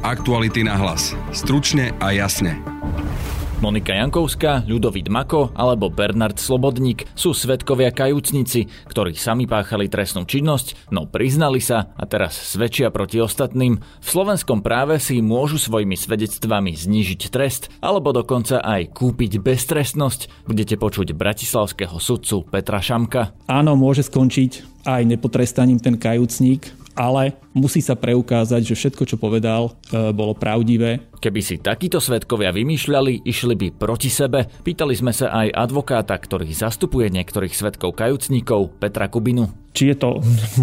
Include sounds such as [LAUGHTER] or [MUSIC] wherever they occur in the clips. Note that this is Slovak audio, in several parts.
Aktuality na hlas. Stručne a jasne. Monika Jankovská, Ľudovít Mako alebo Bernard Slobodník sú svetkovia kajúcnici, ktorí sami páchali trestnú činnosť, no priznali sa a teraz svedčia proti ostatným. V slovenskom práve si môžu svojimi svedectvami znížiť trest alebo dokonca aj kúpiť beztrestnosť. Budete počuť bratislavského sudcu Petra Šamka. Áno, môže skončiť aj nepotrestaním ten kajúcník, ale musí sa preukázať, že všetko, čo povedal, e, bolo pravdivé. Keby si takíto svetkovia vymýšľali, išli by proti sebe, pýtali sme sa aj advokáta, ktorý zastupuje niektorých svetkov kajúcníkov, Petra Kubinu. Či je to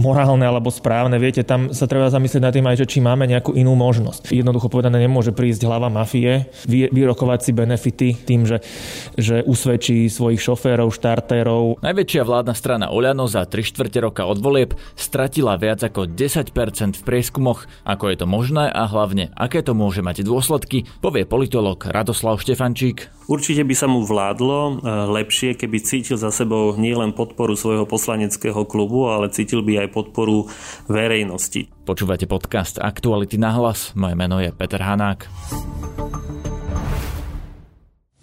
morálne alebo správne, viete, tam sa treba zamyslieť nad tým aj, že či máme nejakú inú možnosť. Jednoducho povedané, nemôže prísť hlava mafie, vy, vyrokovať si benefity tým, že, že usvedčí svojich šoférov, štartérov. Najväčšia vládna strana Oľano za 3 čtvrte roka od volieb stratila viac ako 10% v prieskumoch. Ako je to možné a hlavne, aké to môže mať dôsledky, povie politolog Radoslav Štefančík. Určite by sa mu vládlo e, lepšie, keby cítil za sebou nielen podporu svojho poslaneckého klubu, ale cítil by aj podporu verejnosti. Počúvate podcast Aktuality na hlas. Moje meno je Peter Hanák.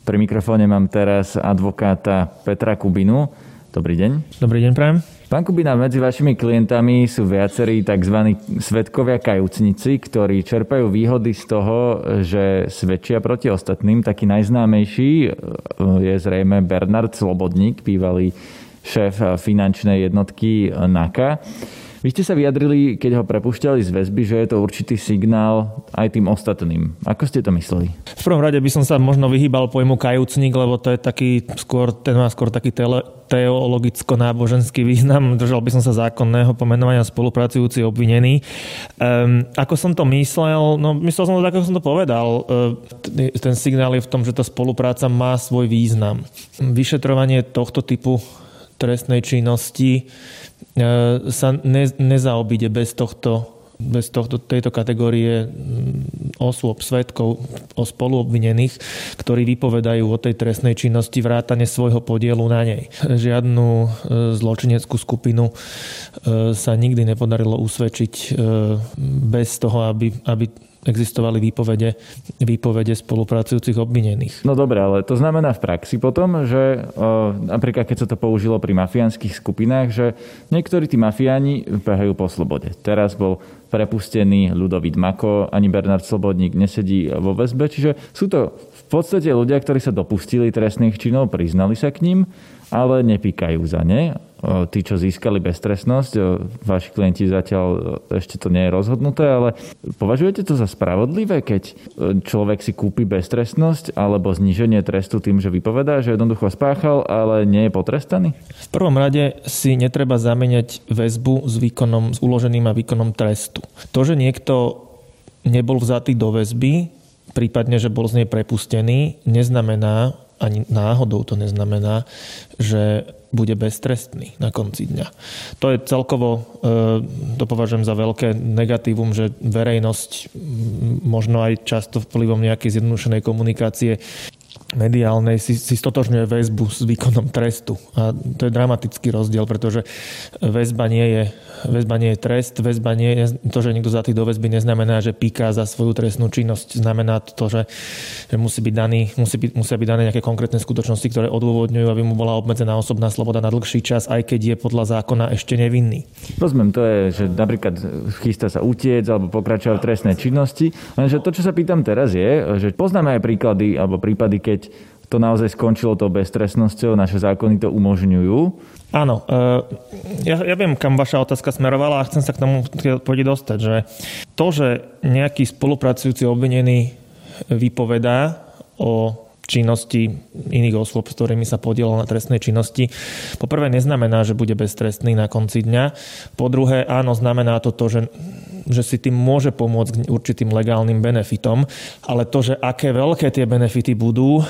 Pri mikrofóne mám teraz advokáta Petra Kubinu. Dobrý deň. Dobrý deň, prajem. Pán Kubina, medzi vašimi klientami sú viacerí tzv. svetkovia kajúcnici, ktorí čerpajú výhody z toho, že svedčia proti ostatným. Taký najznámejší e, je zrejme Bernard Slobodník, bývalý šéf finančnej jednotky NAKA. Vy ste sa vyjadrili, keď ho prepušťali z väzby, že je to určitý signál aj tým ostatným. Ako ste to mysleli? V prvom rade by som sa možno vyhýbal pojmu kajúcnik, lebo to je taký skôr, ten má skôr taký tele, teologicko-náboženský význam. Držal by som sa zákonného pomenovania spolupracujúci obvinený. Um, ako som to myslel? No, myslel som to tak, ako som to povedal. Uh, ten signál je v tom, že tá spolupráca má svoj význam. Vyšetrovanie tohto typu trestnej činnosti E, sa ne, nezaobíde bez tohto bez tohto, tejto kategórie osôb, svetkov, o spoluobvinených, ktorí vypovedajú o tej trestnej činnosti vrátane svojho podielu na nej. Žiadnu e, zločineckú skupinu e, sa nikdy nepodarilo usvedčiť bez toho, aby, aby existovali výpovede, výpovede spolupracujúcich obvinených. No dobre, ale to znamená v praxi potom, že o, napríklad keď sa to použilo pri mafiánskych skupinách, že niektorí tí mafiáni behajú po slobode. Teraz bol prepustený Ludovít Mako, ani Bernard Slobodník nesedí vo väzbe, čiže sú to v podstate ľudia, ktorí sa dopustili trestných činov, priznali sa k ním, ale nepíkajú za ne tí, čo získali beztrestnosť, vaši klienti zatiaľ ešte to nie je rozhodnuté, ale považujete to za spravodlivé, keď človek si kúpi beztrestnosť alebo zníženie trestu tým, že vypovedá, že jednoducho spáchal, ale nie je potrestaný? V prvom rade si netreba zameniať väzbu s výkonom, s uloženým a výkonom trestu. To, že niekto nebol vzatý do väzby, prípadne, že bol z nej prepustený, neznamená, ani náhodou to neznamená, že bude beztrestný na konci dňa. To je celkovo, e, to považujem za veľké negatívum, že verejnosť možno aj často vplyvom nejakej zjednodušenej komunikácie mediálnej si, si stotožňuje väzbu s výkonom trestu. A to je dramatický rozdiel, pretože väzba nie je, väzba nie je trest, väzba nie je, to, že niekto zatý do väzby neznamená, že píka za svoju trestnú činnosť. Znamená to, že, že musí byť daný, musí byť, musia byť dané nejaké konkrétne skutočnosti, ktoré odôvodňujú, aby mu bola obmedzená osobná sloboda na dlhší čas, aj keď je podľa zákona ešte nevinný. Rozumiem, to je, že napríklad chystá sa utiec alebo pokračovať v trestnej činnosti. Lenže to, čo sa pýtam teraz je, že poznáme aj príklady alebo prípady, keď to naozaj skončilo to beztrestnosťou, naše zákony to umožňujú. Áno, e, ja, ja viem, kam vaša otázka smerovala a chcem sa k tomu odpovedi dostať, že to, že nejaký spolupracujúci obvinený vypovedá o činnosti iných osôb, s ktorými sa podielal na trestnej činnosti. Po prvé neznamená, že bude beztrestný na konci dňa. Po druhé, áno, znamená to to, že že si tým môže pomôcť k určitým legálnym benefitom, ale to, že aké veľké tie benefity budú, e,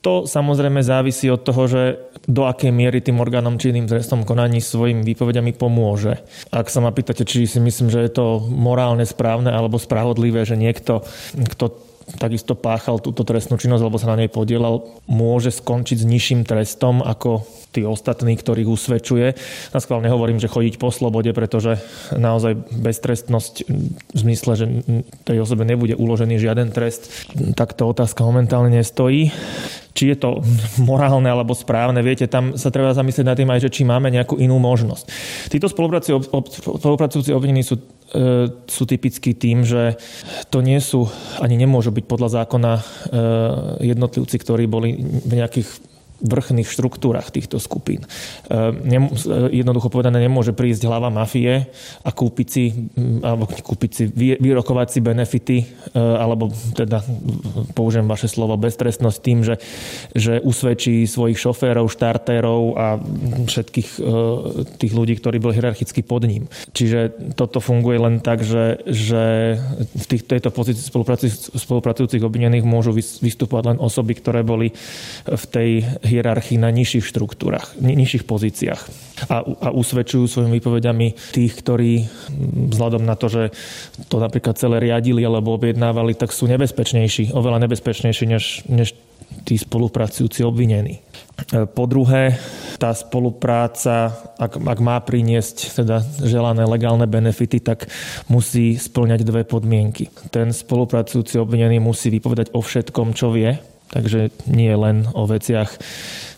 to samozrejme závisí od toho, že do akej miery tým orgánom činným trestom konaní svojimi výpovediami pomôže. Ak sa ma pýtate, či si myslím, že je to morálne správne alebo spravodlivé, že niekto, kto takisto páchal túto trestnú činnosť, alebo sa na nej podielal, môže skončiť s nižším trestom ako tí ostatní, ktorých usvedčuje. Na skvál nehovorím, že chodiť po slobode, pretože naozaj beztrestnosť v zmysle, že tej osobe nebude uložený žiaden trest, takto otázka momentálne nestojí či je to [LAUGHS] morálne alebo správne. Viete, tam sa treba zamyslieť nad tým aj, že či máme nejakú inú možnosť. Títo spolupracujúci obvinení sú e, sú typicky tým, že to nie sú, ani nemôžu byť podľa zákona e, jednotlivci, ktorí boli v nejakých vrchných štruktúrach týchto skupín. Ehm, jednoducho povedané, nemôže prísť hlava mafie a kúpiť si, alebo kúpiť si, vyrokovať si benefity, e, alebo teda, použijem vaše slovo, beztrestnosť tým, že, že usvedčí svojich šoférov, štartérov a všetkých e, tých ľudí, ktorí boli hierarchicky pod ním. Čiže toto funguje len tak, že, že v tých, tejto pozícii spolupracujúcich obvinených môžu vystupovať len osoby, ktoré boli v tej hierarchii na nižších štruktúrach, nižších pozíciách. A, a usvedčujú svojimi výpovediami tých, ktorí vzhľadom na to, že to napríklad celé riadili alebo objednávali, tak sú nebezpečnejší, oveľa nebezpečnejší než, než tí spolupracujúci obvinení. E, po druhé, tá spolupráca, ak, ak má priniesť teda želané legálne benefity, tak musí splňať dve podmienky. Ten spolupracujúci obvinený musí vypovedať o všetkom, čo vie, Takže nie len o veciach,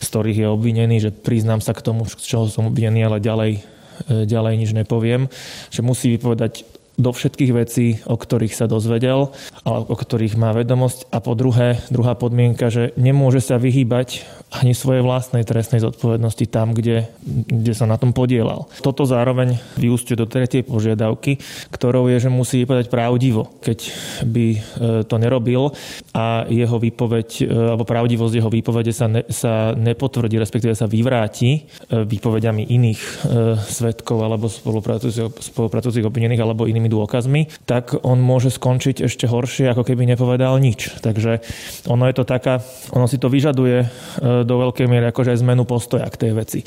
z ktorých je obvinený, že priznám sa k tomu, z čoho som obvinený, ale ďalej, e, ďalej nič nepoviem. Že musí vypovedať do všetkých vecí, o ktorých sa dozvedel, ale o ktorých má vedomosť. A po druhé, druhá podmienka, že nemôže sa vyhýbať ani svojej vlastnej trestnej zodpovednosti tam, kde, kde sa na tom podielal. Toto zároveň vyústiu do tretej požiadavky, ktorou je, že musí vypovedať pravdivo, keď by e, to nerobil a jeho výpoveď, e, alebo pravdivosť jeho výpovede sa, ne, sa nepotvrdí, respektíve sa vyvráti e, výpovediami iných svetkov alebo spolupracujúcich, spolupracujúcich obvinených alebo inými dôkazmi, tak on môže skončiť ešte horšie, ako keby nepovedal nič. Takže ono je to taká, ono si to vyžaduje do veľkej miery akože aj zmenu postoja k tej veci.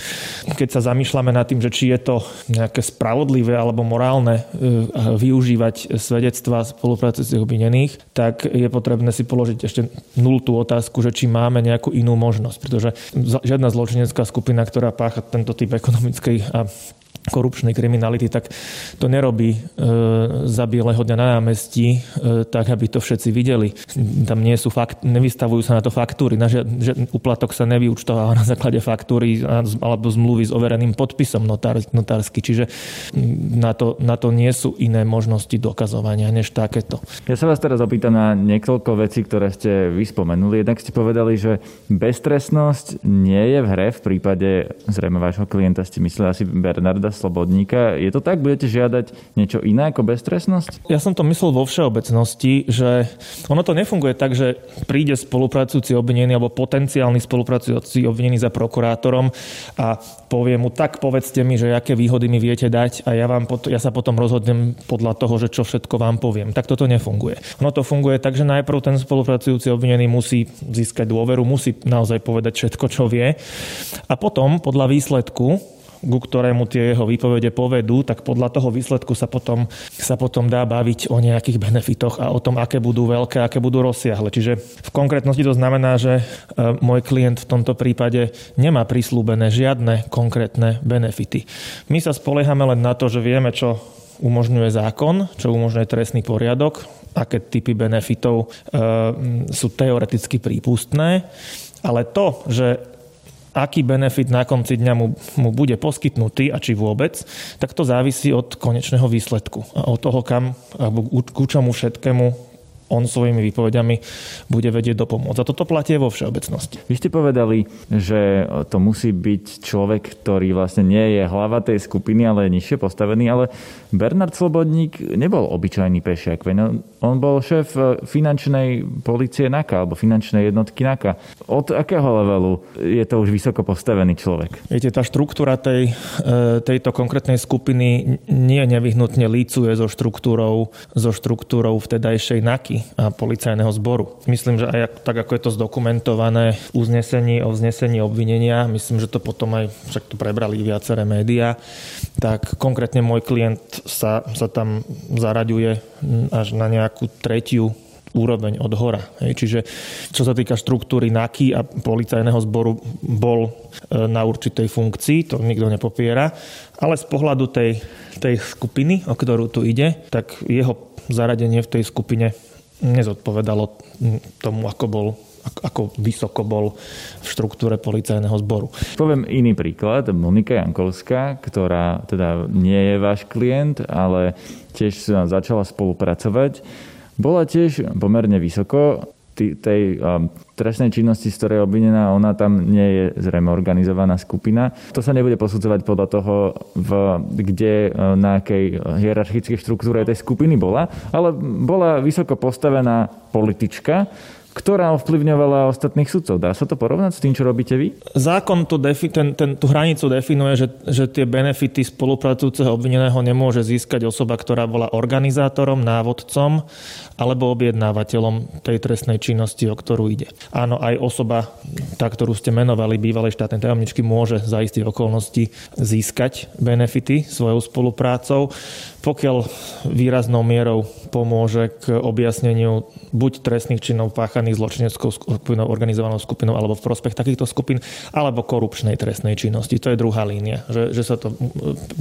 Keď sa zamýšľame nad tým, že či je to nejaké spravodlivé alebo morálne e, využívať svedectva spolupracujúcich obvinených, tak je potrebné si položiť ešte nultú otázku, že či máme nejakú inú možnosť, pretože žiadna zločinecká skupina, ktorá pácha tento typ ekonomickej a korupčnej kriminality, tak to nerobí e, za bieleho dňa na námestí, e, tak aby to všetci videli. Tam nie sú fakt, nevystavujú sa na to faktúry, na že, že uplatok sa nevyúčtováva na základe faktúry alebo zmluvy s overeným podpisom notár, notársky. Čiže na to, na to nie sú iné možnosti dokazovania než takéto. Ja sa vás teraz opýtam na niekoľko vecí, ktoré ste vyspomenuli. Jednak ste povedali, že beztrestnosť nie je v hre v prípade zrejme vášho klienta, ste mysleli asi Bernarda slobodníka. Je to tak? Budete žiadať niečo iné ako beztresnosť? Ja som to myslel vo všeobecnosti, že ono to nefunguje tak, že príde spolupracujúci obvinený alebo potenciálny spolupracujúci obvinený za prokurátorom a povie mu, tak povedzte mi, že aké výhody mi viete dať a ja, vám pot- ja sa potom rozhodnem podľa toho, že čo všetko vám poviem. Tak toto nefunguje. Ono to funguje tak, že najprv ten spolupracujúci obvinený musí získať dôveru, musí naozaj povedať všetko, čo vie a potom podľa výsledku ku ktorému tie jeho výpovede povedú, tak podľa toho výsledku sa potom, sa potom dá baviť o nejakých benefitoch a o tom, aké budú veľké, aké budú rozsiahle. Čiže v konkrétnosti to znamená, že e, môj klient v tomto prípade nemá prislúbené žiadne konkrétne benefity. My sa spoliehame len na to, že vieme, čo umožňuje zákon, čo umožňuje trestný poriadok, aké typy benefitov e, sú teoreticky prípustné, ale to, že aký benefit na konci dňa mu, mu bude poskytnutý a či vôbec, tak to závisí od konečného výsledku a od toho, kam alebo ku čomu všetkému on svojimi výpovediami bude vedieť dopomôcť. A toto platí vo všeobecnosti. Vy ste povedali, že to musí byť človek, ktorý vlastne nie je hlava tej skupiny, ale je nižšie postavený, ale Bernard Slobodník nebol obyčajný pešiak. On bol šéf finančnej policie NAKA, alebo finančnej jednotky NAKA. Od akého levelu je to už vysoko postavený človek? Viete, tá štruktúra tej, e, tejto konkrétnej skupiny nie nevyhnutne lícuje so štruktúrou, so štruktúrou vtedajšej NAKY a policajného zboru. Myslím, že aj tak, ako je to zdokumentované v uznesení o vznesení obvinenia, myslím, že to potom aj, však to prebrali viaceré médiá, tak konkrétne môj klient sa, sa tam zaraďuje až na nejakú tretiu úroveň od hora. Hej. Čiže čo sa týka štruktúry NAKY a policajného zboru bol e, na určitej funkcii, to nikto nepopiera, ale z pohľadu tej, tej skupiny, o ktorú tu ide, tak jeho zaradenie v tej skupine nezodpovedalo tomu, ako bol ako vysoko bol v štruktúre policajného zboru. Poviem iný príklad. Monika Jankovská, ktorá teda nie je váš klient, ale tiež sa začala spolupracovať bola tiež pomerne vysoko tej um, trestnej činnosti, z ktorej je obvinená, ona tam nie je zrejme organizovaná skupina. To sa nebude posudzovať podľa toho, v, kde, uh, na akej hierarchickej štruktúre tej skupiny bola, ale bola vysoko postavená politička, ktorá ovplyvňovala ostatných sudcov. Dá sa to porovnať s tým, čo robíte vy? Zákon tú, defi- ten, ten, tú hranicu definuje, že, že tie benefity spolupracujúceho obvineného nemôže získať osoba, ktorá bola organizátorom, návodcom alebo objednávateľom tej trestnej činnosti, o ktorú ide. Áno, aj osoba, tá, ktorú ste menovali, bývalej štátnej tajomničky, môže za istých okolností získať benefity svojou spoluprácou, pokiaľ výraznou mierou pomôže k objasneniu buď trestných činov páchaných zločineckou skupinou, organizovanou skupinou alebo v prospech takýchto skupín, alebo korupčnej trestnej činnosti. To je druhá línia. Že, že sa to,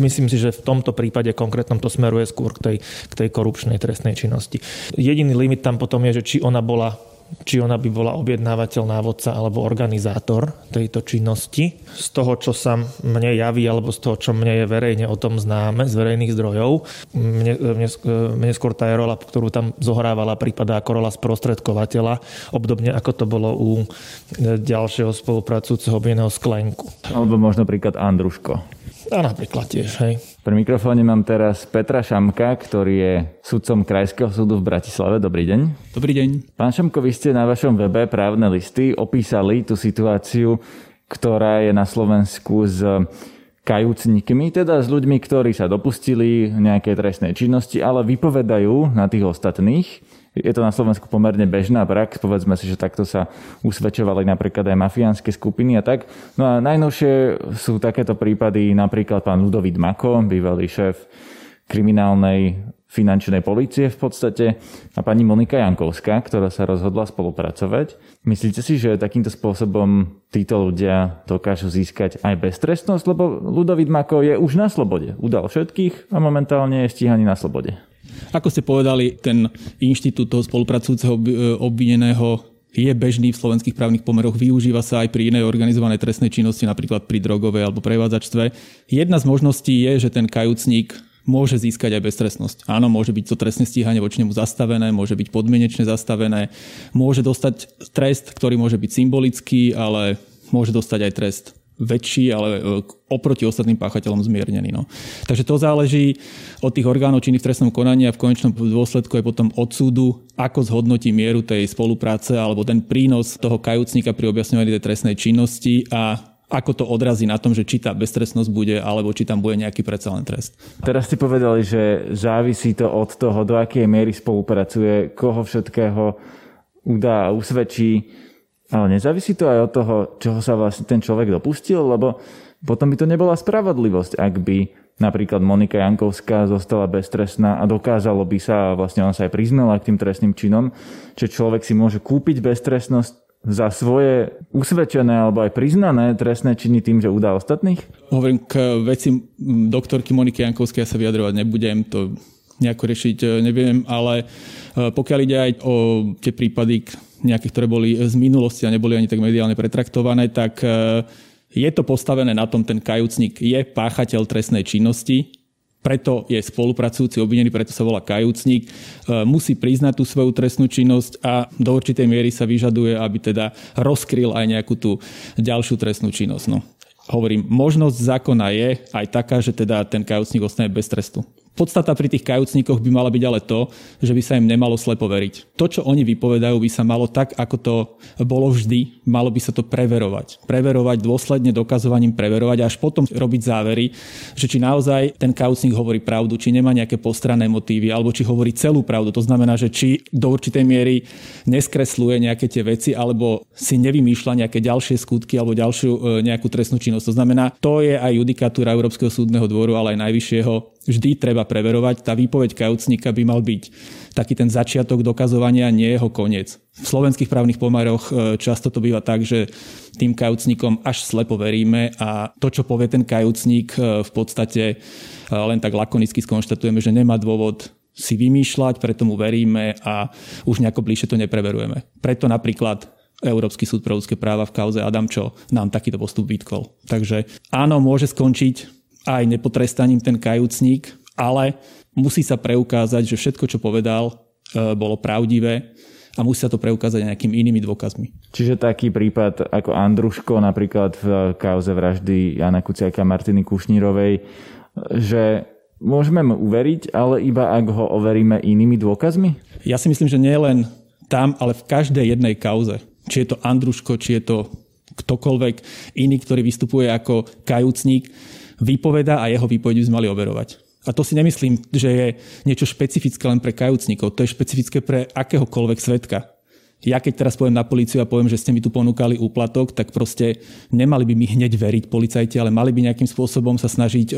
myslím si, že v tomto prípade konkrétnom to smeruje skôr k tej, k tej korupčnej trestnej činnosti. Jediný limit tam potom je, že či ona bola či ona by bola objednávateľ, návodca alebo organizátor tejto činnosti. Z toho, čo sa mne javí, alebo z toho, čo mne je verejne o tom známe, z verejných zdrojov, mne, mne, mne skôr tá rola, ktorú tam zohrávala, prípada ako rola sprostredkovateľa, obdobne ako to bolo u ďalšieho spolupracujúceho objedného Sklenku. Alebo možno príklad Andruško. A napríklad tiež, hej. Pri mikrofóne mám teraz Petra Šamka, ktorý je sudcom Krajského súdu v Bratislave. Dobrý deň. Dobrý deň. Pán Šamko, vy ste na vašom webe právne listy opísali tú situáciu, ktorá je na Slovensku s kajúcnikmi, teda s ľuďmi, ktorí sa dopustili nejakej trestnej činnosti, ale vypovedajú na tých ostatných je to na Slovensku pomerne bežná prax. Povedzme si, že takto sa usvedčovali napríklad aj mafiánske skupiny a tak. No a najnovšie sú takéto prípady napríklad pán Ludovít Mako, bývalý šéf kriminálnej finančnej policie v podstate a pani Monika Jankovská, ktorá sa rozhodla spolupracovať. Myslíte si, že takýmto spôsobom títo ľudia dokážu získať aj beztrestnosť? Lebo Ludovít Mako je už na slobode. Udal všetkých a momentálne je stíhaný na slobode. Ako ste povedali, ten inštitút toho spolupracujúceho e, obvineného je bežný v slovenských právnych pomeroch, využíva sa aj pri inej organizovanej trestnej činnosti, napríklad pri drogovej alebo prevádzačstve. Jedna z možností je, že ten kajúcník môže získať aj beztrestnosť. Áno, môže byť to trestné stíhanie voči nemu zastavené, môže byť podmienečne zastavené, môže dostať trest, ktorý môže byť symbolický, ale môže dostať aj trest väčší, ale e, oproti ostatným páchateľom zmiernený. No. Takže to záleží od tých orgánov činných v trestnom konaní a v konečnom dôsledku aj potom od súdu, ako zhodnotí mieru tej spolupráce alebo ten prínos toho kajúcnika pri objasňovaní tej trestnej činnosti a ako to odrazí na tom, že či tá beztrestnosť bude, alebo či tam bude nejaký predsa len trest. Teraz ste povedali, že závisí to od toho, do akej miery spolupracuje, koho všetkého udá a usvedčí ale nezávisí to aj od toho, čoho sa vlastne ten človek dopustil, lebo potom by to nebola spravodlivosť, ak by napríklad Monika Jankovská zostala beztrestná a dokázalo by sa, vlastne ona sa aj priznala k tým trestným činom, že človek si môže kúpiť beztrestnosť za svoje usvedčené alebo aj priznané trestné činy tým, že udá ostatných? Hovorím k veci doktorky Moniky Jankovskej, ja sa vyjadrovať nebudem, to nejako riešiť e, neviem, ale e, pokiaľ ide aj o tie prípady nejaké, ktoré boli z minulosti a neboli ani tak mediálne pretraktované, tak e, je to postavené na tom, ten kajúcnik je páchateľ trestnej činnosti, preto je spolupracujúci obvinený, preto sa volá kajúcnik, musí priznať tú svoju trestnú činnosť a do určitej miery sa vyžaduje, aby teda rozkryl aj nejakú tú ďalšiu trestnú činnosť. No. Hovorím, možnosť zákona je aj taká, že teda ten kajúcnik ostane bez trestu. Podstata pri tých kajúcníkoch by mala byť ale to, že by sa im nemalo slepo veriť. To, čo oni vypovedajú, by sa malo tak, ako to bolo vždy, malo by sa to preverovať. Preverovať dôsledne dokazovaním preverovať a až potom robiť závery, že či naozaj ten kajúcník hovorí pravdu, či nemá nejaké postranné motívy, alebo či hovorí celú pravdu. To znamená, že či do určitej miery neskresluje nejaké tie veci, alebo si nevymýšľa nejaké ďalšie skutky alebo ďalšiu e, nejakú trestnú činnosť. To znamená, to je aj judikatúra Európskeho súdneho dvoru, ale aj najvyššieho vždy treba preverovať. Tá výpoveď kajúcnika by mal byť taký ten začiatok dokazovania, nie jeho koniec. V slovenských právnych pomeroch e, často to býva tak, že tým kajúcnikom až slepo veríme a to, čo povie ten kajúcnik, e, v podstate e, len tak lakonicky skonštatujeme, že nemá dôvod si vymýšľať, preto mu veríme a už nejako bližšie to nepreverujeme. Preto napríklad Európsky súd pre ľudské práva v kauze Adamčo nám takýto postup vytkol. Takže áno, môže skončiť aj nepotrestaním ten kajúcník, ale musí sa preukázať, že všetko, čo povedal, e, bolo pravdivé a musí sa to preukázať aj nejakými inými dôkazmi. Čiže taký prípad ako Andruško napríklad v kauze vraždy Jana Kuciaka a Martiny Kušnírovej, že môžeme mu uveriť, ale iba ak ho overíme inými dôkazmi? Ja si myslím, že nie len tam, ale v každej jednej kauze. Či je to Andruško, či je to ktokoľvek iný, ktorý vystupuje ako kajúcník, vypoveda a jeho výpoveď by sme mali overovať. A to si nemyslím, že je niečo špecifické len pre kajúcnikov. To je špecifické pre akéhokoľvek svetka ja keď teraz poviem na políciu a poviem, že ste mi tu ponúkali úplatok, tak proste nemali by mi hneď veriť policajti, ale mali by nejakým spôsobom sa snažiť e,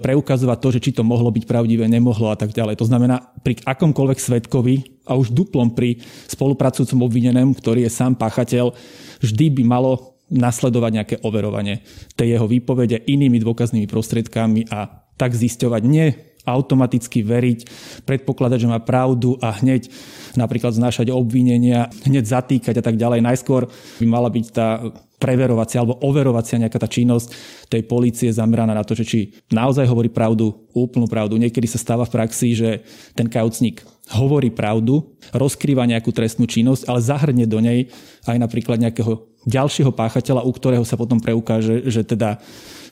preukazovať to, že či to mohlo byť pravdivé, nemohlo a tak ďalej. To znamená, pri akomkoľvek svetkovi a už duplom pri spolupracujúcom obvinenému, ktorý je sám páchateľ, vždy by malo nasledovať nejaké overovanie tej jeho výpovede inými dôkaznými prostriedkami a tak zisťovať nie automaticky veriť, predpokladať, že má pravdu a hneď napríklad znášať obvinenia, hneď zatýkať a tak ďalej. Najskôr by mala byť tá preverovacia alebo overovacia nejaká tá činnosť tej policie zameraná na to, že či naozaj hovorí pravdu, úplnú pravdu. Niekedy sa stáva v praxi, že ten kajúcnik hovorí pravdu, rozkrýva nejakú trestnú činnosť, ale zahrne do nej aj napríklad nejakého ďalšieho páchateľa, u ktorého sa potom preukáže, že teda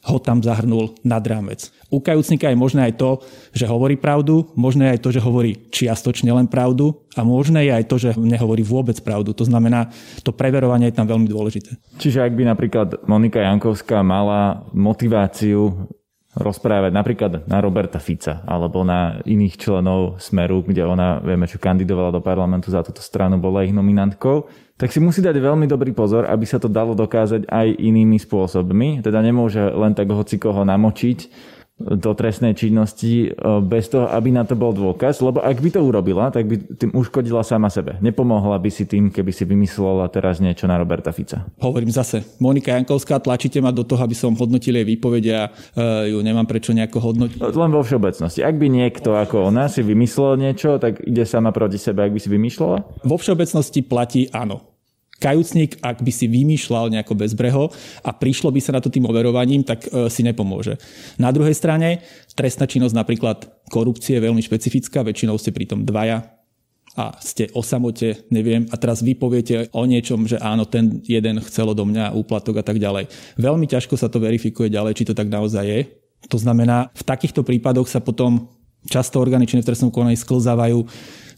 ho tam zahrnul nad rámec. U kajúcnika je možné aj to, že hovorí pravdu, možné aj to, že hovorí čiastočne len pravdu a možné je aj to, že nehovorí vôbec pravdu. To znamená, to preverovanie je tam veľmi dôležité. Čiže ak by napríklad Monika Jankovská mala motiváciu rozprávať napríklad na Roberta Fica alebo na iných členov Smeru, kde ona, vieme, čo kandidovala do parlamentu za túto stranu, bola ich nominantkou, tak si musí dať veľmi dobrý pozor, aby sa to dalo dokázať aj inými spôsobmi. Teda nemôže len tak hoci koho namočiť do trestnej činnosti e, bez toho, aby na to bol dôkaz, lebo ak by to urobila, tak by tým uškodila sama sebe. Nepomohla by si tým, keby si vymyslela teraz niečo na Roberta Fica. Hovorím zase, Monika Jankovská, tlačíte ma do toho, aby som hodnotil jej výpovede a uh, ju nemám prečo nejako hodnotiť. Len vo všeobecnosti. Ak by niekto ako ona si vymyslel niečo, tak ide sama proti sebe, ak by si vymýšľala? Vo všeobecnosti platí áno. Kajúcnik, ak by si vymýšľal nejako bezbreho a prišlo by sa na to tým overovaním, tak e, si nepomôže. Na druhej strane, trestná činnosť napríklad korupcie je veľmi špecifická, väčšinou ste pritom dvaja a ste o samote, neviem, a teraz vy poviete o niečom, že áno, ten jeden chcel do mňa úplatok a tak ďalej. Veľmi ťažko sa to verifikuje ďalej, či to tak naozaj je. To znamená, v takýchto prípadoch sa potom často orgány činné v trestnom konaní sklzávajú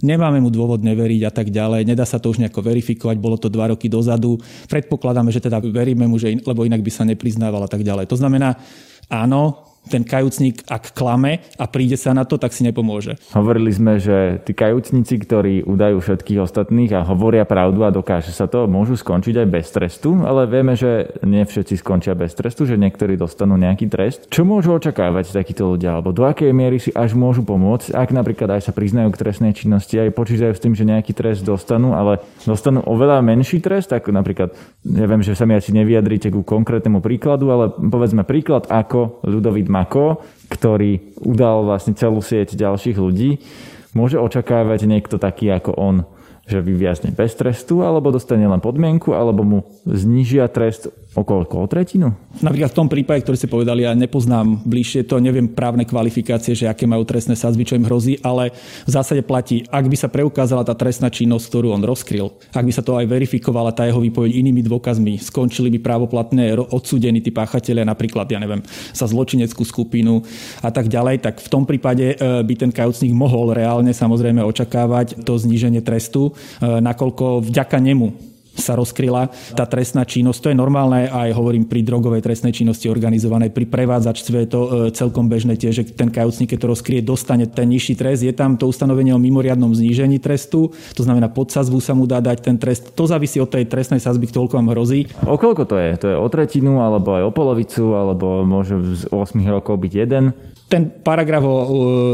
nemáme mu dôvod neveriť a tak ďalej, nedá sa to už nejako verifikovať, bolo to dva roky dozadu, predpokladáme, že teda veríme mu, že in, lebo inak by sa nepriznával a tak ďalej. To znamená, áno, ten kajúcnik, ak klame a príde sa na to, tak si nepomôže. Hovorili sme, že tí kajúcnici, ktorí udajú všetkých ostatných a hovoria pravdu a dokáže sa to, môžu skončiť aj bez trestu, ale vieme, že nie všetci skončia bez trestu, že niektorí dostanú nejaký trest. Čo môžu očakávať takíto ľudia, alebo do akej miery si až môžu pomôcť, ak napríklad aj sa priznajú k trestnej činnosti, aj počítajú s tým, že nejaký trest dostanú, ale dostanú oveľa menší trest, ako napríklad, neviem, že sa mi asi nevyjadríte ku konkrétnemu príkladu, ale povedzme príklad ako ľudový Mako, ktorý udal vlastne celú sieť ďalších ľudí, môže očakávať niekto taký ako on že vyviazne bez trestu, alebo dostane len podmienku, alebo mu znižia trest o koľko? O tretinu? Napríklad v tom prípade, ktorý ste povedali, ja nepoznám bližšie to, neviem právne kvalifikácie, že aké majú trestné sadzby, čo im hrozí, ale v zásade platí, ak by sa preukázala tá trestná činnosť, ktorú on rozkryl, ak by sa to aj verifikovala tá jeho výpoveď inými dôkazmi, skončili by právoplatné odsúdení tí páchatelia, napríklad, ja neviem, sa zločineckú skupinu a tak ďalej, tak v tom prípade e, by ten kajúcnik mohol reálne samozrejme očakávať to zníženie trestu, e, nakoľko vďaka nemu sa rozkryla tá trestná činnosť. To je normálne aj hovorím pri drogovej trestnej činnosti organizovanej, pri prevádzačstve je to e, celkom bežné tiež, že ten kajúcnik, keď to rozkrie, dostane ten nižší trest. Je tam to ustanovenie o mimoriadnom znížení trestu, to znamená pod sazbu sa mu dá dať ten trest. To závisí od tej trestnej sazby, toľko vám hrozí. O koľko to je? To je o tretinu, alebo aj o polovicu, alebo môže z 8 rokov byť jeden? Ten paragraf o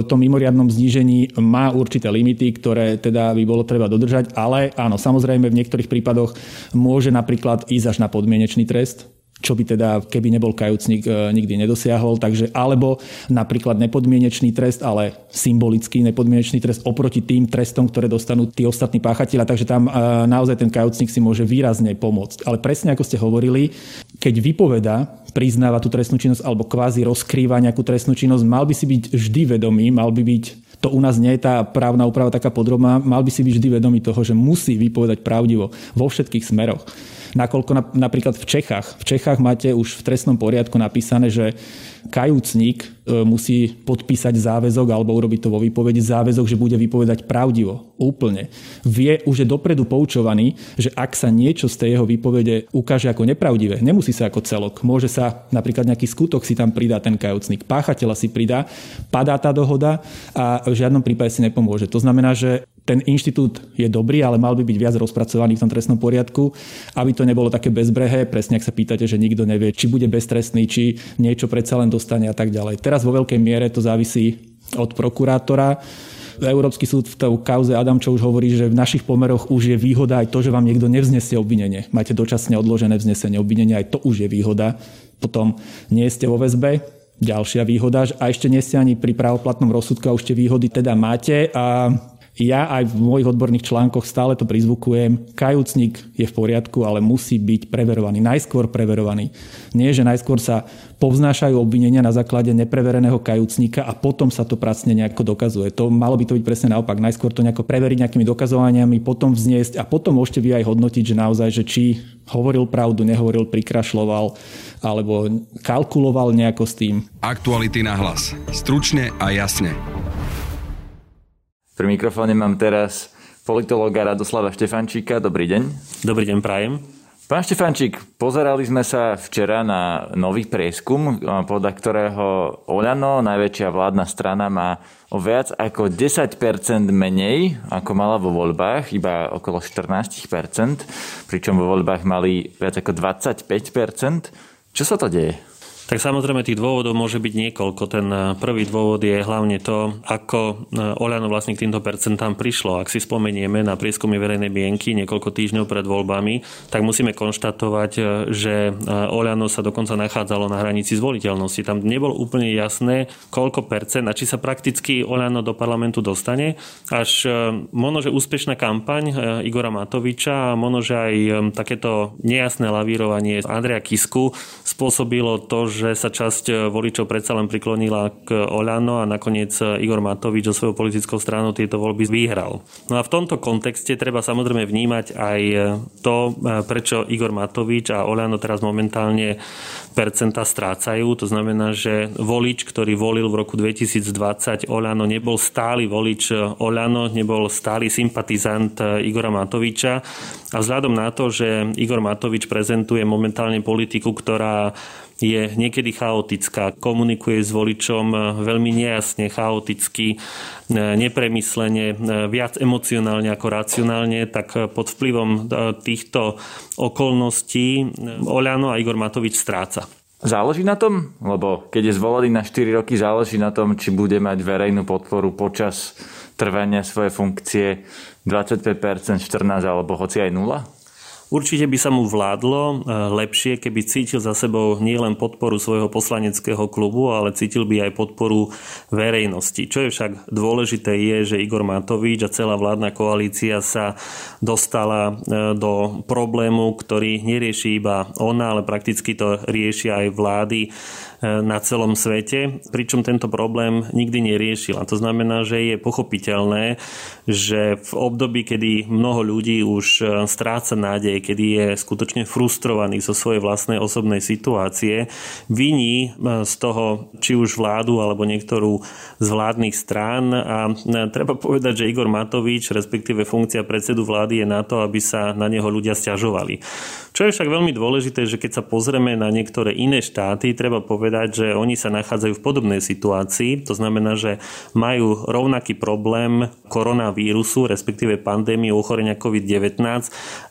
tom mimoriadnom znížení má určité limity, ktoré teda by bolo treba dodržať, ale áno, samozrejme v niektorých prípadoch môže napríklad ísť až na podmienečný trest, čo by teda, keby nebol kajúcnik, e, nikdy nedosiahol. Takže, alebo napríklad nepodmienečný trest, ale symbolický nepodmienečný trest oproti tým trestom, ktoré dostanú tí ostatní páchatelia. Takže tam e, naozaj ten kajúcnik si môže výrazne pomôcť. Ale presne ako ste hovorili, keď vypoveda, priznáva tú trestnú činnosť alebo kvázi rozkrýva nejakú trestnú činnosť, mal by si byť vždy vedomý, mal by byť to u nás nie je tá právna úprava taká podrobná, mal by si byť vždy vedomý toho, že musí vypovedať pravdivo vo všetkých smeroch nakoľko napríklad v Čechách. V Čechách máte už v trestnom poriadku napísané, že kajúcnik e, musí podpísať záväzok alebo urobiť to vo výpovedi záväzok, že bude vypovedať pravdivo. Úplne. Vie, už je dopredu poučovaný, že ak sa niečo z tej jeho výpovede ukáže ako nepravdivé, nemusí sa ako celok. Môže sa napríklad nejaký skutok si tam pridá ten kajúcnik, páchateľa si pridá, padá tá dohoda a v žiadnom prípade si nepomôže. To znamená, že ten inštitút je dobrý, ale mal by byť viac rozpracovaný v tom trestnom poriadku, aby to nebolo také bezbrehé, presne ak sa pýtate, že nikto nevie, či bude beztrestný, či niečo predsa len dostane a tak ďalej. Teraz vo veľkej miere to závisí od prokurátora. Európsky súd v tej kauze Adamčov už hovorí, že v našich pomeroch už je výhoda aj to, že vám niekto nevznesie obvinenie. Máte dočasne odložené vznesenie obvinenia, aj to už je výhoda. Potom nie ste vo väzbe, ďalšia výhoda a ešte nie ste ani pri právoplatnom rozsudku a už tie výhody teda máte a ja aj v mojich odborných článkoch stále to prizvukujem. Kajúcnik je v poriadku, ale musí byť preverovaný. Najskôr preverovaný. Nie, že najskôr sa povznášajú obvinenia na základe neprevereného kajúcnika a potom sa to pracne nejako dokazuje. To malo by to byť presne naopak. Najskôr to nejako preveriť nejakými dokazovaniami, potom vzniesť a potom môžete vy aj hodnotiť, že naozaj, že či hovoril pravdu, nehovoril, prikrašloval alebo kalkuloval nejako s tým. Aktuality na hlas. Stručne a jasne. Pri mikrofóne mám teraz politológa Radoslava Štefančíka. Dobrý deň. Dobrý deň, prajem. Pán Štefančík, pozerali sme sa včera na nový prieskum, podľa ktorého Oľano, najväčšia vládna strana, má o viac ako 10% menej, ako mala vo voľbách, iba okolo 14%, pričom vo voľbách mali viac ako 25%. Čo sa to deje? Tak samozrejme tých dôvodov môže byť niekoľko. Ten eh, prvý dôvod je hlavne to, ako eh, Oľano vlastne k týmto percentám prišlo. Ak si spomenieme na prieskumy verejnej mienky niekoľko týždňov pred voľbami, tak musíme konštatovať, eh, že Oľano sa dokonca nachádzalo na hranici zvoliteľnosti. Tam nebolo úplne jasné, koľko percent a či sa prakticky Oľano do parlamentu dostane. Až možno, že úspešná kampaň Igora Matoviča a možno, aj takéto nejasné lavírovanie Andreja Kisku spôsobilo to, že sa časť e, voličov predsa len priklonila k Oľano a nakoniec e, Igor Matovič so svojou politickou stranou tieto voľby vyhral. No a v tomto kontexte treba samozrejme vnímať aj e, to, prečo Igor Matovič a Oľano teraz momentálne percenta strácajú. To znamená, že volič, ktorý volil v roku 2020 Oľano, nebol stály volič Oľano, nebol stály sympatizant Igora Matoviča. A vzhľadom na to, že Igor Matovič prezentuje momentálne politiku, ktorá je niekedy chaotická, komunikuje s voličom eh, veľmi nejasne, chaoticky, eh, nepremyslene, eh, viac emocionálne ako racionálne, tak pod vplyvom týchto okolností Oľano a Igor Matovič stráca. Záleží na tom? Lebo keď je zvolený na 4 roky, záleží na tom, či bude mať verejnú podporu počas trvania svojej funkcie 25%, 14% alebo hoci aj 0? Určite by sa mu vládlo eh, lepšie, keby cítil za sebou nielen podporu svojho poslaneckého klubu, ale cítil by aj podporu verejnosti. Čo je však dôležité je, že Igor Matovič a celá vládna koalícia sa dostala eh, do problému, ktorý nerieši iba ona, ale prakticky to riešia aj vlády na celom svete, pričom tento problém nikdy neriešil. A to znamená, že je pochopiteľné, že v období, kedy mnoho ľudí už e, stráca nádej, kedy je skutočne frustrovaný zo svojej vlastnej osobnej situácie, viní e, z toho či už vládu alebo niektorú z vládnych strán a e, treba povedať, že Igor Matovič, respektíve funkcia predsedu vlády je na to, aby sa na neho ľudia stiažovali. Čo je však veľmi dôležité, že keď sa pozrieme na niektoré iné štáty, treba povedať, povedať, že oni sa nachádzajú v podobnej situácii. To znamená, že majú rovnaký problém koronavírusu, respektíve pandémie ochorenia COVID-19,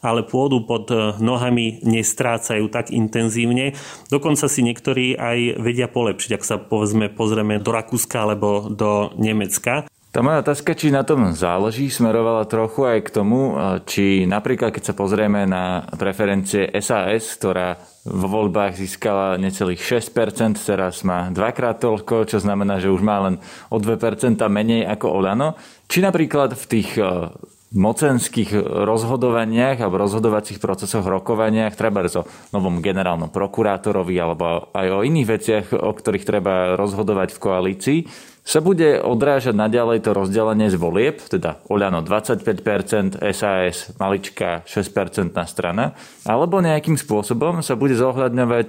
ale pôdu pod nohami nestrácajú tak intenzívne. Dokonca si niektorí aj vedia polepšiť, ak sa povedzme pozrieme do Rakúska alebo do Nemecka. Tá moja otázka, či na tom záleží, smerovala trochu aj k tomu, či napríklad, keď sa pozrieme na preferencie SAS, ktorá vo voľbách získala necelých 6%, teraz má dvakrát toľko, čo znamená, že už má len o 2% menej ako Olano. Či napríklad v tých e, mocenských rozhodovaniach alebo rozhodovacích procesoch, rokovaniach, treba o novom generálnom prokurátorovi alebo aj o iných veciach, o ktorých treba rozhodovať v koalícii, sa bude odrážať naďalej to rozdelenie z volieb, teda Oľano 25%, SAS malička 6% strana, alebo nejakým spôsobom sa bude zohľadňovať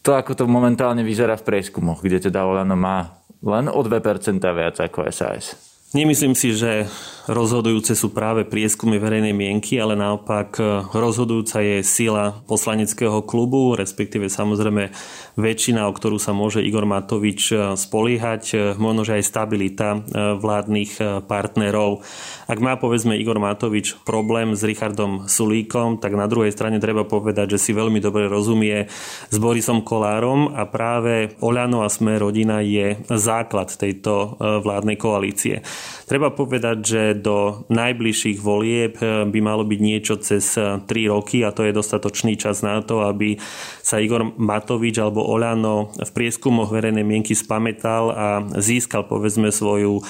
to, ako to momentálne vyzerá v prieskumoch, kde teda Oľano má len o 2% viac ako SAS. Nemyslím si, že rozhodujúce sú práve prieskumy verejnej mienky, ale naopak e, rozhodujúca je sila poslaneckého klubu, respektíve samozrejme väčšina, o ktorú sa môže Igor Matovič e, spoliehať, e, možno, že aj stabilita vládnych partnerov. Ak má povedzme Igor Matovič problém s Richardom Sulíkom, tak na druhej strane treba povedať, že si veľmi dobre rozumie s Borisom Kolárom a práve Oľano a Sme rodina je základ tejto vládnej koalície. Treba povedať, že do najbližších volieb eh, by malo byť niečo cez 3 eh, roky a to je dostatočný čas na to, aby sa Igor Matovič alebo Oľano v prieskumoch verejnej mienky spametal a získal povedzme svoju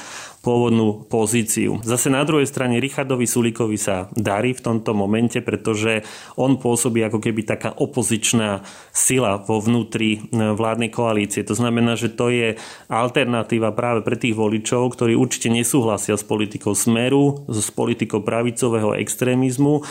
pôvodnú pozíciu. Zase na druhej strane Richardovi Sulíkovi sa darí v tomto momente, pretože on pôsobí ako keby taká opozičná sila vo vnútri e, vládnej koalície. To znamená, že to je alternatíva práve pre tých voličov, ktorí určite nesúhlasia s politikou smeru, s politikou pravicového extrémizmu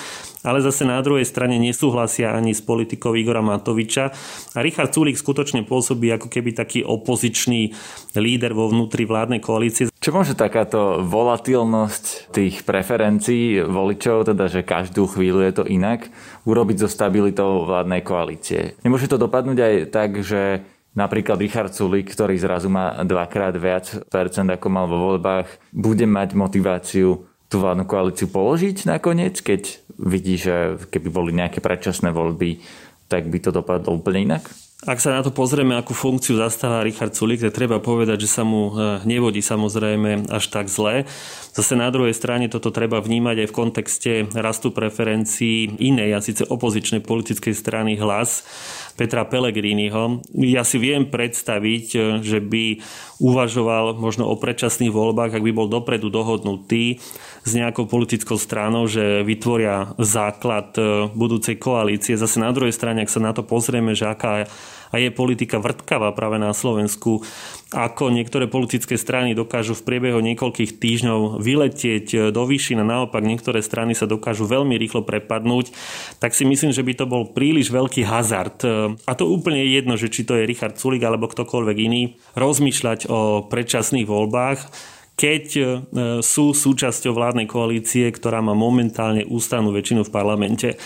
ale zase na druhej strane nesúhlasia ani s politikou Igora Matoviča. A Richard Sulik skutočne pôsobí ako keby taký opozičný líder vo vnútri vládnej koalície. Čo môže takáto volatilnosť tých preferencií voličov, teda že každú chvíľu je to inak, urobiť so stabilitou vládnej koalície? Nemôže to dopadnúť aj tak, že napríklad Richard Sulik, ktorý zrazu má dvakrát viac percent ako mal vo voľbách, bude mať motiváciu tú vládnu koalíciu položiť nakoniec, keď vidí, že keby boli nejaké predčasné voľby, tak by to dopadlo úplne inak? Ak sa na to pozrieme, akú funkciu zastáva Richard Sulik, tak treba povedať, že sa mu e, nevodí samozrejme až tak zle. Zase na druhej strane toto treba vnímať aj v kontexte rastu preferencií inej, a síce opozičnej politickej strany hlas Petra Pellegriniho. Ja si viem predstaviť, e, že by uvažoval možno o predčasných voľbách, ak by bol dopredu dohodnutý s nejakou politickou stranou, že vytvoria základ e, budúcej koalície. Zase na druhej strane, ak sa na to pozrieme, že aká a je politika vrtkavá práve na Slovensku, ako niektoré politické strany dokážu v priebehu niekoľkých týždňov vyletieť do výšin a naopak niektoré strany sa dokážu veľmi rýchlo prepadnúť, tak si myslím, že by to bol príliš veľký hazard. A to úplne je jedno, že či to je Richard Sulik alebo ktokoľvek iný, rozmýšľať o predčasných voľbách, keď e, sú súčasťou vládnej koalície, ktorá má momentálne ústavnú väčšinu v parlamente.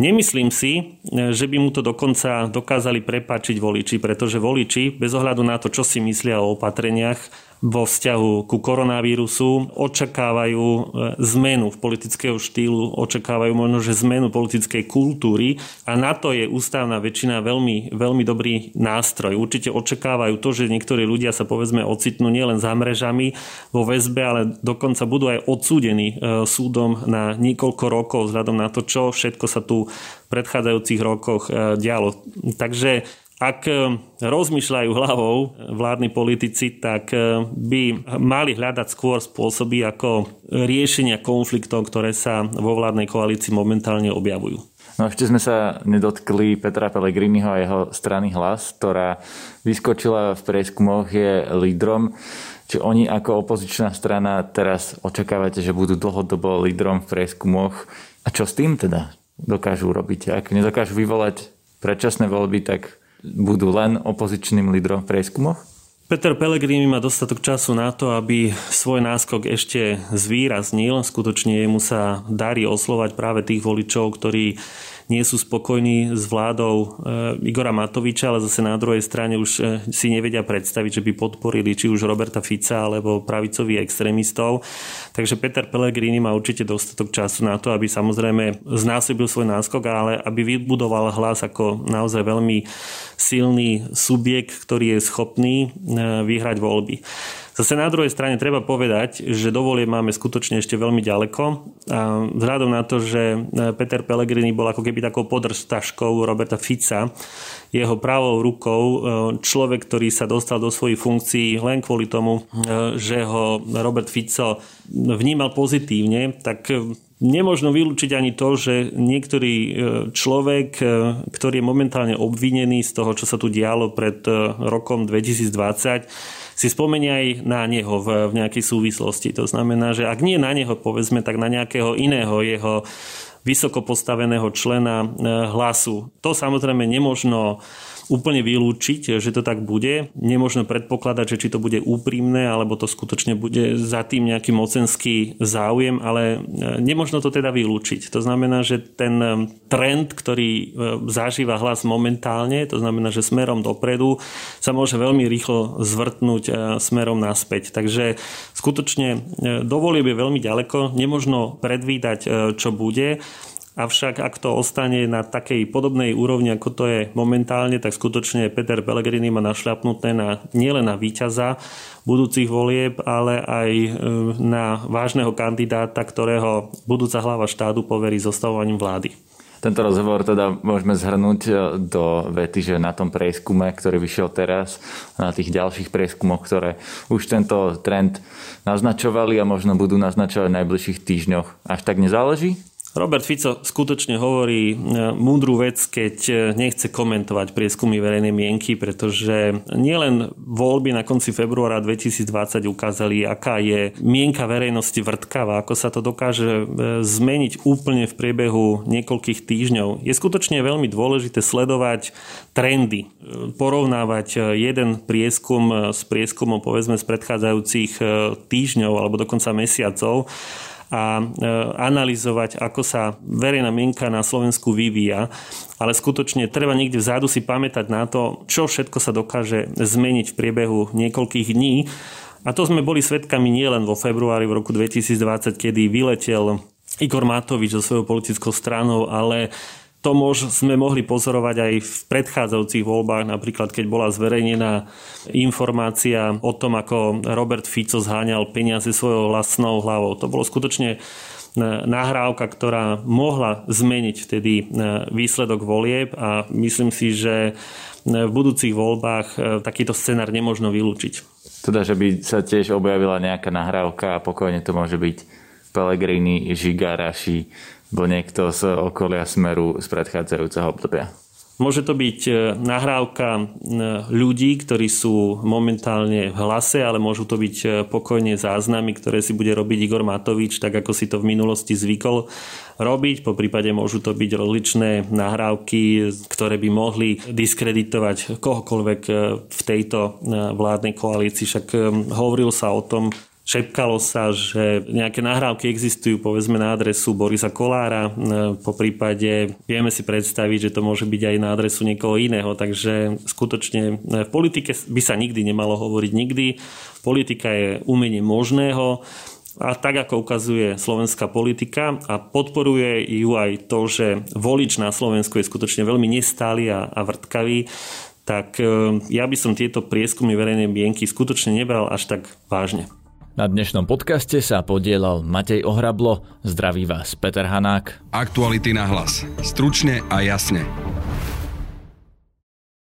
Nemyslím si, že by mu to dokonca dokázali prepáčiť voliči, pretože voliči, bez ohľadu na to, čo si myslia o opatreniach, vo vzťahu ku koronavírusu, očakávajú e, zmenu v politického štýlu, očakávajú možno, že zmenu politickej kultúry a na to je ústavná väčšina veľmi, veľmi dobrý nástroj. Určite očakávajú to, že niektorí ľudia sa povedzme ocitnú nielen za mrežami vo väzbe, ale dokonca budú aj odsúdení e, súdom na niekoľko rokov vzhľadom na to, čo všetko sa tu v predchádzajúcich rokoch e, dialo. Takže ak e, rozmýšľajú hlavou vládni politici, tak e, by mali hľadať skôr spôsoby ako riešenia konfliktov, ktoré sa vo vládnej koalícii momentálne objavujú. No ešte sme sa nedotkli Petra Pellegriniho a jeho strany Hlas, ktorá vyskočila v prieskumoch, je lídrom. Či oni ako opozičná strana teraz očakávate, že budú dlhodobo lídrom v prieskumoch? A čo s tým teda dokážu robiť? Ak nedokážu vyvolať predčasné voľby, tak budú len opozičným lídrom v prieskumoch? Peter Pellegrini má dostatok času na to, aby svoj náskok ešte zvýraznil. Skutočne mu sa darí oslovať práve tých voličov, ktorí nie sú spokojní s vládou e, Igora Matoviča, ale zase na druhej strane už e, si nevedia predstaviť, že by podporili či už Roberta Fica alebo pravicových extrémistov. Takže Peter Pellegrini má určite dostatok času na to, aby samozrejme znásobil svoj náskok, ale aby vybudoval hlas ako naozaj veľmi silný subjekt, ktorý je schopný e, vyhrať voľby. Zase na druhej strane treba povedať, že dovolie máme skutočne ešte veľmi ďaleko. A vzhľadom na to, že e, Peter Pellegrini bol ako keby takou podržtaškou Roberta Fica, jeho pravou rukou e, človek, ktorý sa dostal do svojich funkcií len kvôli tomu, e, že ho Robert Fico vnímal pozitívne, tak Nemožno vylúčiť ani to, že niektorý človek, ktorý je momentálne obvinený z toho, čo sa tu dialo pred rokom 2020, si spomenie aj na neho v, v nejakej súvislosti. To znamená, že ak nie na neho, povedzme, tak na nejakého iného jeho vysoko postaveného člena eh, hlasu. To samozrejme nemožno úplne vylúčiť, že to tak bude. Nemôžno predpokladať, že či to bude úprimné, alebo to skutočne bude za tým nejaký mocenský záujem, ale e, nemožno to teda vylúčiť. To znamená, že ten e, trend, ktorý e, zažíva hlas momentálne, to znamená, že smerom dopredu sa môže veľmi rýchlo zvrtnúť smerom naspäť. Takže skutočne dovolie je veľmi ďaleko, nemožno predvídať, čo bude. Avšak ak to ostane na takej podobnej úrovni, ako to je momentálne, tak skutočne Peter Pellegrini má našľapnuté na, nielen na víťaza budúcich volieb, ale aj e, na vážneho kandidáta, ktorého budúca hlava štátu poverí zostavovaním vlády. Tento rozhovor teda môžeme zhrnúť e, do vety, že na tom prieskume, ktorý vyšiel teraz, na tých ďalších prieskumoch, ktoré už tento trend naznačovali a možno budú naznačovať v najbližších týždňoch, až tak nezáleží? Robert Fico skutočne hovorí e, múdru vec, keď e, nechce komentovať prieskumy verejnej mienky, pretože nielen voľby na konci februára 2020 ukázali, aká je mienka verejnosti vrtkavá, ako sa to dokáže e, zmeniť úplne v priebehu niekoľkých týždňov. Je skutočne veľmi dôležité sledovať trendy, porovnávať jeden prieskum s prieskumom povedzme z predchádzajúcich týždňov alebo dokonca mesiacov a e, analyzovať, ako sa verejná mienka na Slovensku vyvíja. Ale skutočne treba niekde vzadu si pamätať na to, čo všetko sa dokáže zmeniť v priebehu niekoľkých dní. A to sme boli svetkami nielen vo februári v roku 2020, kedy vyletel Igor Matovič so svojou politickou stranou, ale to mož, sme mohli pozorovať aj v predchádzajúcich voľbách, napríklad keď bola zverejnená informácia o tom, ako Robert Fico zháňal peniaze svojou vlastnou hlavou. To bolo skutočne e, nahrávka, ktorá mohla zmeniť vtedy e, výsledok volieb a myslím si, že e, v budúcich voľbách takýto scenár nemôžno vylúčiť. Teda, že by sa tiež objavila nejaká nahrávka a pokojne to môže byť Pelegrini, Žiga, Raši, bol niekto z okolia Smeru z predchádzajúceho obdobia. Môže to byť e, nahrávka e, ľudí, ktorí sú momentálne v hlase, ale môžu to byť e, pokojne záznamy, ktoré si bude robiť Igor Matovič, tak ako si to v minulosti zvykol robiť. Po prípade môžu to byť rozličné nahrávky, ktoré by mohli diskreditovať kohokoľvek v tejto vládnej koalícii. Však hovoril sa o tom, Šepkalo sa, že nejaké nahrávky existujú povedzme na adresu Borisa Kolára, e, po prípade vieme si predstaviť, že to môže byť aj na adresu niekoho iného, takže skutočne e, v politike by sa nikdy nemalo hovoriť nikdy. Politika je umenie možného a tak ako ukazuje slovenská politika a podporuje ju aj to, že volič na Slovensku je skutočne veľmi nestály a, a vrtkavý, tak e, ja by som tieto prieskumy verejnej mienky skutočne nebral až tak vážne. Na dnešnom podcaste sa podielal Matej Ohrablo, zdraví vás Peter Hanák. Aktuality na hlas. Stručne a jasne.